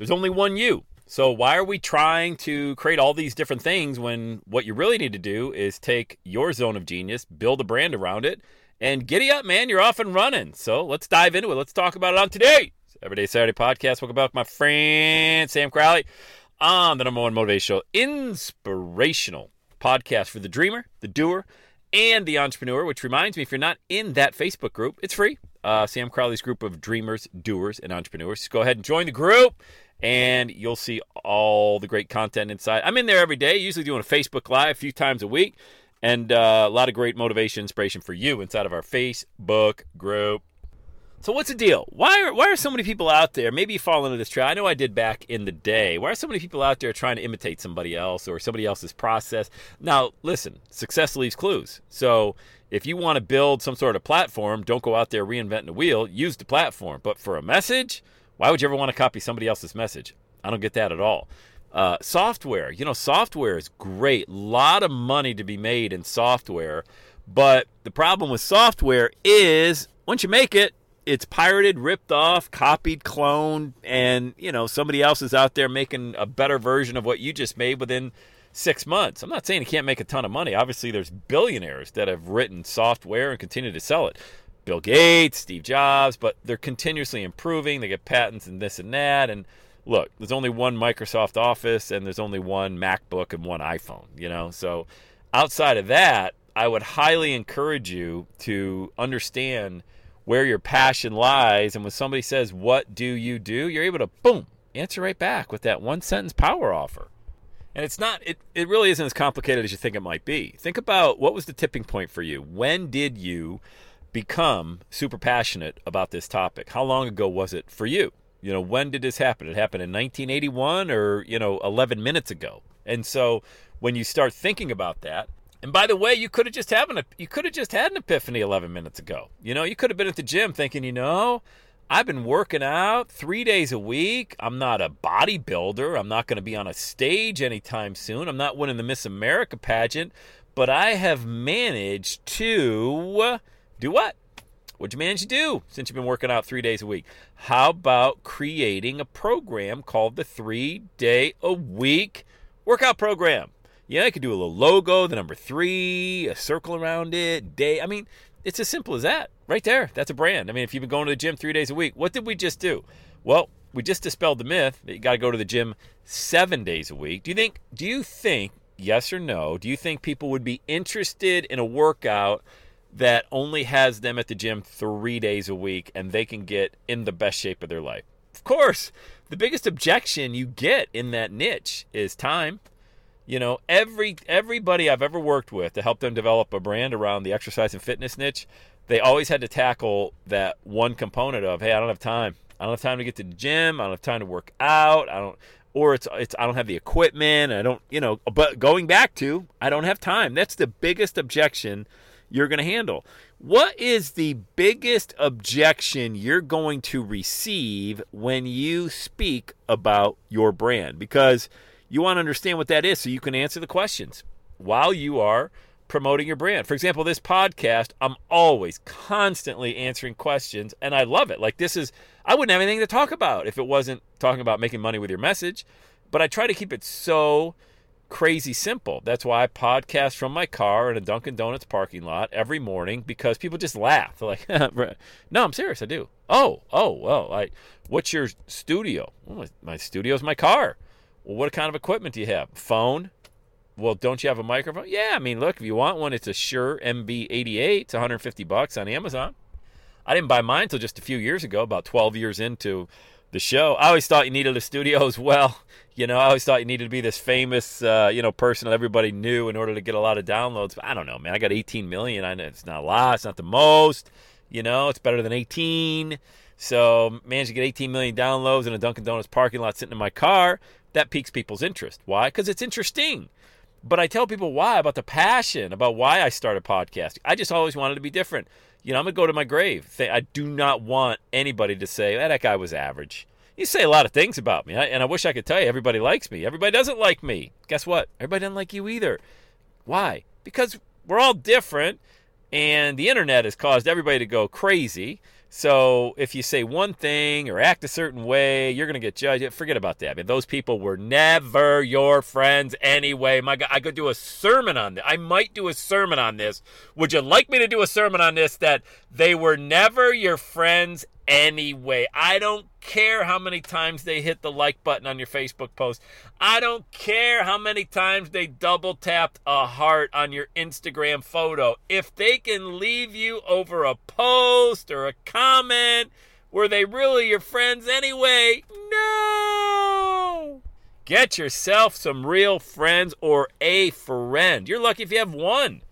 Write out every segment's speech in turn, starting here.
There's only one you. So why are we trying to create all these different things when what you really need to do is take your zone of genius, build a brand around it, and giddy up, man, you're off and running. So let's dive into it. Let's talk about it on today. Everyday Saturday podcast. Welcome back, my friend Sam Crowley on the number one motivational, inspirational podcast for the dreamer, the doer, and the entrepreneur. Which reminds me, if you're not in that Facebook group, it's free. Uh, Sam Crowley's group of dreamers, doers, and entrepreneurs. Just go ahead and join the group, and you'll see all the great content inside. I'm in there every day, usually doing a Facebook Live a few times a week, and uh, a lot of great motivation, inspiration for you inside of our Facebook group. So what's the deal? Why are why are so many people out there? Maybe you fall into this trap. I know I did back in the day. Why are so many people out there trying to imitate somebody else or somebody else's process? Now, listen, success leaves clues. So if you want to build some sort of platform, don't go out there reinventing the wheel. Use the platform. But for a message, why would you ever want to copy somebody else's message? I don't get that at all. Uh, software, you know, software is great. A lot of money to be made in software. But the problem with software is once you make it, it's pirated, ripped off, copied, cloned, and you know somebody else is out there making a better version of what you just made within six months. I'm not saying you can't make a ton of money. Obviously, there's billionaires that have written software and continue to sell it. Bill Gates, Steve Jobs, but they're continuously improving. They get patents and this and that. And look, there's only one Microsoft Office and there's only one MacBook and one iPhone, you know? So outside of that, I would highly encourage you to understand where your passion lies. And when somebody says, What do you do? you're able to, boom, answer right back with that one sentence power offer. And it's not, it, it really isn't as complicated as you think it might be. Think about what was the tipping point for you? When did you become super passionate about this topic? How long ago was it for you? You know, when did this happen? It happened in 1981 or, you know, 11 minutes ago. And so when you start thinking about that, and by the way, you could have just had an you could have just had an epiphany 11 minutes ago. You know, you could have been at the gym thinking, you know, I've been working out three days a week. I'm not a bodybuilder. I'm not going to be on a stage anytime soon. I'm not winning the Miss America pageant, but I have managed to do what? What'd you manage to do since you've been working out three days a week? How about creating a program called the Three Day a Week Workout Program? Yeah, I could do a little logo, the number three, a circle around it, day. I mean, it's as simple as that. Right there. That's a brand. I mean, if you've been going to the gym three days a week, what did we just do? Well, we just dispelled the myth that you got to go to the gym seven days a week. Do you think, do you think, yes or no, do you think people would be interested in a workout that only has them at the gym three days a week and they can get in the best shape of their life? Of course. The biggest objection you get in that niche is time. You know, every everybody I've ever worked with to help them develop a brand around the exercise and fitness niche, they always had to tackle that one component of, hey, I don't have time. I don't have time to get to the gym. I don't have time to work out. I don't or it's it's I don't have the equipment. I don't, you know, but going back to I don't have time. That's the biggest objection you're going to handle. What is the biggest objection you're going to receive when you speak about your brand? Because you want to understand what that is so you can answer the questions while you are promoting your brand. For example, this podcast, I'm always constantly answering questions and I love it. Like this is I wouldn't have anything to talk about if it wasn't talking about making money with your message, but I try to keep it so crazy simple. That's why I podcast from my car in a Dunkin' Donuts parking lot every morning because people just laugh. They're like, "No, I'm serious. I do." Oh, oh, well, I. What's your studio? Well, my is my car. Well, what kind of equipment do you have? Phone. Well, don't you have a microphone? Yeah, I mean, look, if you want one, it's a Shure MV88. It's 150 bucks on Amazon. I didn't buy mine until just a few years ago, about 12 years into the show. I always thought you needed a studio as well. You know, I always thought you needed to be this famous, uh, you know, person that everybody knew in order to get a lot of downloads. But I don't know, man. I got 18 million. I know it's not a lot. It's not the most. You know, it's better than 18. So managed to get 18 million downloads in a Dunkin' Donuts parking lot sitting in my car. That piques people's interest. Why? Because it's interesting. But I tell people why about the passion, about why I started podcasting. I just always wanted to be different. You know, I'm gonna go to my grave. I do not want anybody to say that guy was average. You say a lot of things about me, and I wish I could tell you everybody likes me. Everybody doesn't like me. Guess what? Everybody doesn't like you either. Why? Because we're all different, and the internet has caused everybody to go crazy. So if you say one thing or act a certain way, you're going to get judged. Forget about that. I mean, those people were never your friends anyway. My God, I could do a sermon on this. I might do a sermon on this. Would you like me to do a sermon on this? That they were never your friends anyway. I don't care how many times they hit the like button on your Facebook post. I don't care how many times they double tapped a heart on your Instagram photo. If they can leave you over a post or a comment, were they really your friends anyway? No! Get yourself some real friends or a friend. You're lucky if you have one.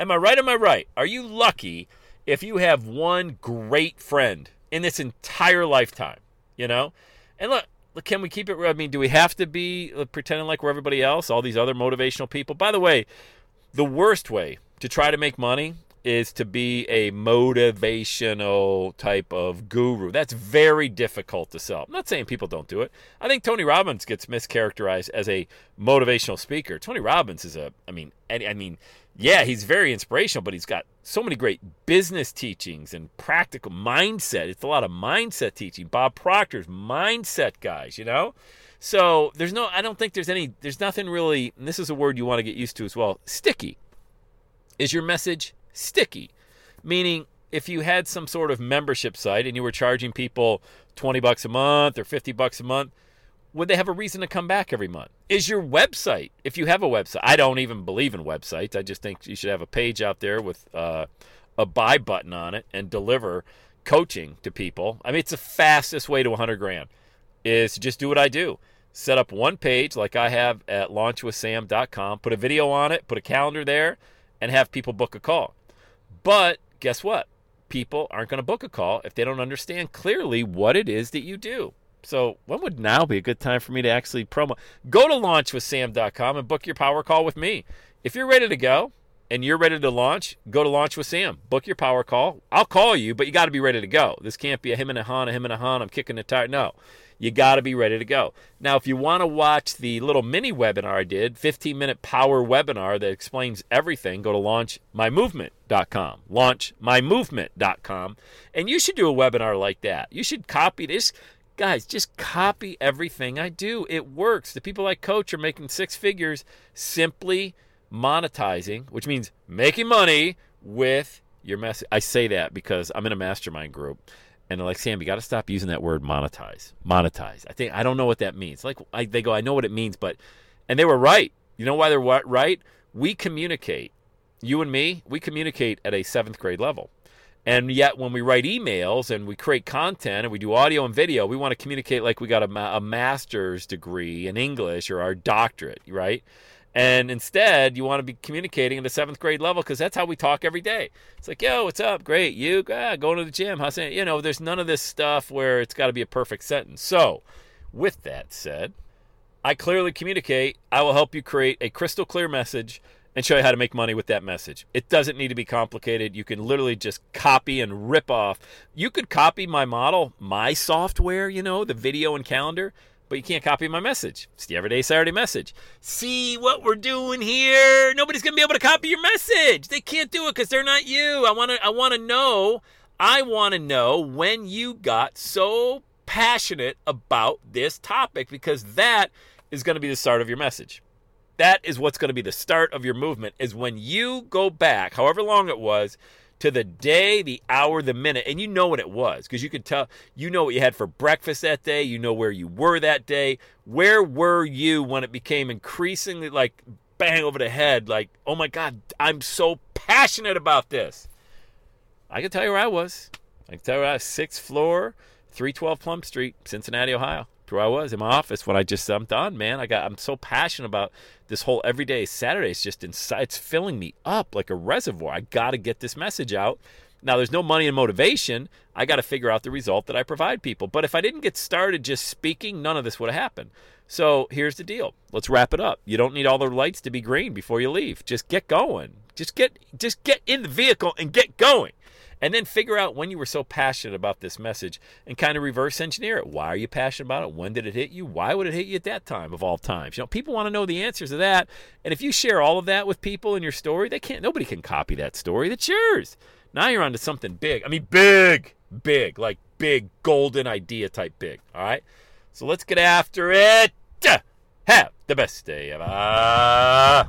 Am I right? Am I right? Are you lucky if you have one great friend? In this entire lifetime, you know? And look, look, can we keep it? I mean, do we have to be uh, pretending like we're everybody else, all these other motivational people? By the way, the worst way to try to make money is to be a motivational type of guru. That's very difficult to sell. I'm not saying people don't do it. I think Tony Robbins gets mischaracterized as a motivational speaker. Tony Robbins is a, I mean, I mean, yeah, he's very inspirational, but he's got so many great business teachings and practical mindset. It's a lot of mindset teaching. Bob Proctor's mindset guys, you know? So there's no, I don't think there's any, there's nothing really, and this is a word you want to get used to as well sticky. Is your message sticky? Meaning, if you had some sort of membership site and you were charging people 20 bucks a month or 50 bucks a month, would they have a reason to come back every month? Is your website, if you have a website, I don't even believe in websites. I just think you should have a page out there with uh, a buy button on it and deliver coaching to people. I mean, it's the fastest way to 100 grand is just do what I do. Set up one page like I have at launchwithsam.com, put a video on it, put a calendar there, and have people book a call. But guess what? People aren't going to book a call if they don't understand clearly what it is that you do. So when would now be a good time for me to actually promo? Go to launchwithsam.com and book your power call with me. If you're ready to go and you're ready to launch, go to Launch with Sam. Book your power call. I'll call you, but you got to be ready to go. This can't be a him and a han, a him and a han. I'm kicking the tire. No, you got to be ready to go. Now, if you want to watch the little mini webinar I did, 15 minute power webinar that explains everything, go to launchmymovement.com. Launchmymovement.com. And you should do a webinar like that. You should copy this Guys, just copy everything I do. It works. The people I coach are making six figures simply monetizing, which means making money with your message. I say that because I'm in a mastermind group. And they're like, Sam, you got to stop using that word monetize. Monetize. I think I don't know what that means. Like I, they go, I know what it means, but and they were right. You know why they're right? We communicate. You and me, we communicate at a seventh grade level. And yet, when we write emails and we create content and we do audio and video, we want to communicate like we got a, a master's degree in English or our doctorate, right? And instead, you want to be communicating at a seventh grade level because that's how we talk every day. It's like, yo, what's up? Great. You? Ah, going to the gym. How's it? You know, there's none of this stuff where it's got to be a perfect sentence. So, with that said, I clearly communicate. I will help you create a crystal clear message and show you how to make money with that message. It doesn't need to be complicated. You can literally just copy and rip off. You could copy my model, my software, you know, the video and calendar, but you can't copy my message. It's the Everyday Saturday message. See what we're doing here? Nobody's to be able to copy your message. They can't do it cuz they're not you. I want to I want to know I want to know when you got so passionate about this topic because that is to be the start of your message that is what's to be the start of your movement is when you go back however long it was to the day the hour the minute and you know what it was because you could tell you know what you had for breakfast that day you know where you were that day where were you when it became increasingly like bang over the head, like, oh my God, I'm so passionate about this. I can tell you where I was. I can tell you where I was, sixth floor, 312 Plum Street, Cincinnati, Ohio. Where I was in my office when I just I'm done, man. I got I'm so passionate about this whole everyday Saturday. It's just inside. It's filling me up like a reservoir. I got to get this message out. Now, there's no money and motivation. I got to figure out the result that I provide people. But if I didn't get started just speaking, none of this would have happened. So here's the deal. Let's wrap it up. You don't need all the lights to be green before you leave. Just get going. Just get just get in the vehicle and get going and then figure out when you were so passionate about this message and kind of reverse engineer it. Why are you passionate about it? When did it hit you? Why would it hit you at that time of all times? You know, people want to know the answers to that. And if you share all of that with people in your story, they can't nobody can copy that story. That's yours. Now you're onto something big. I mean big, big, like big golden idea type big. All right? So let's get after it. Have the best day ever.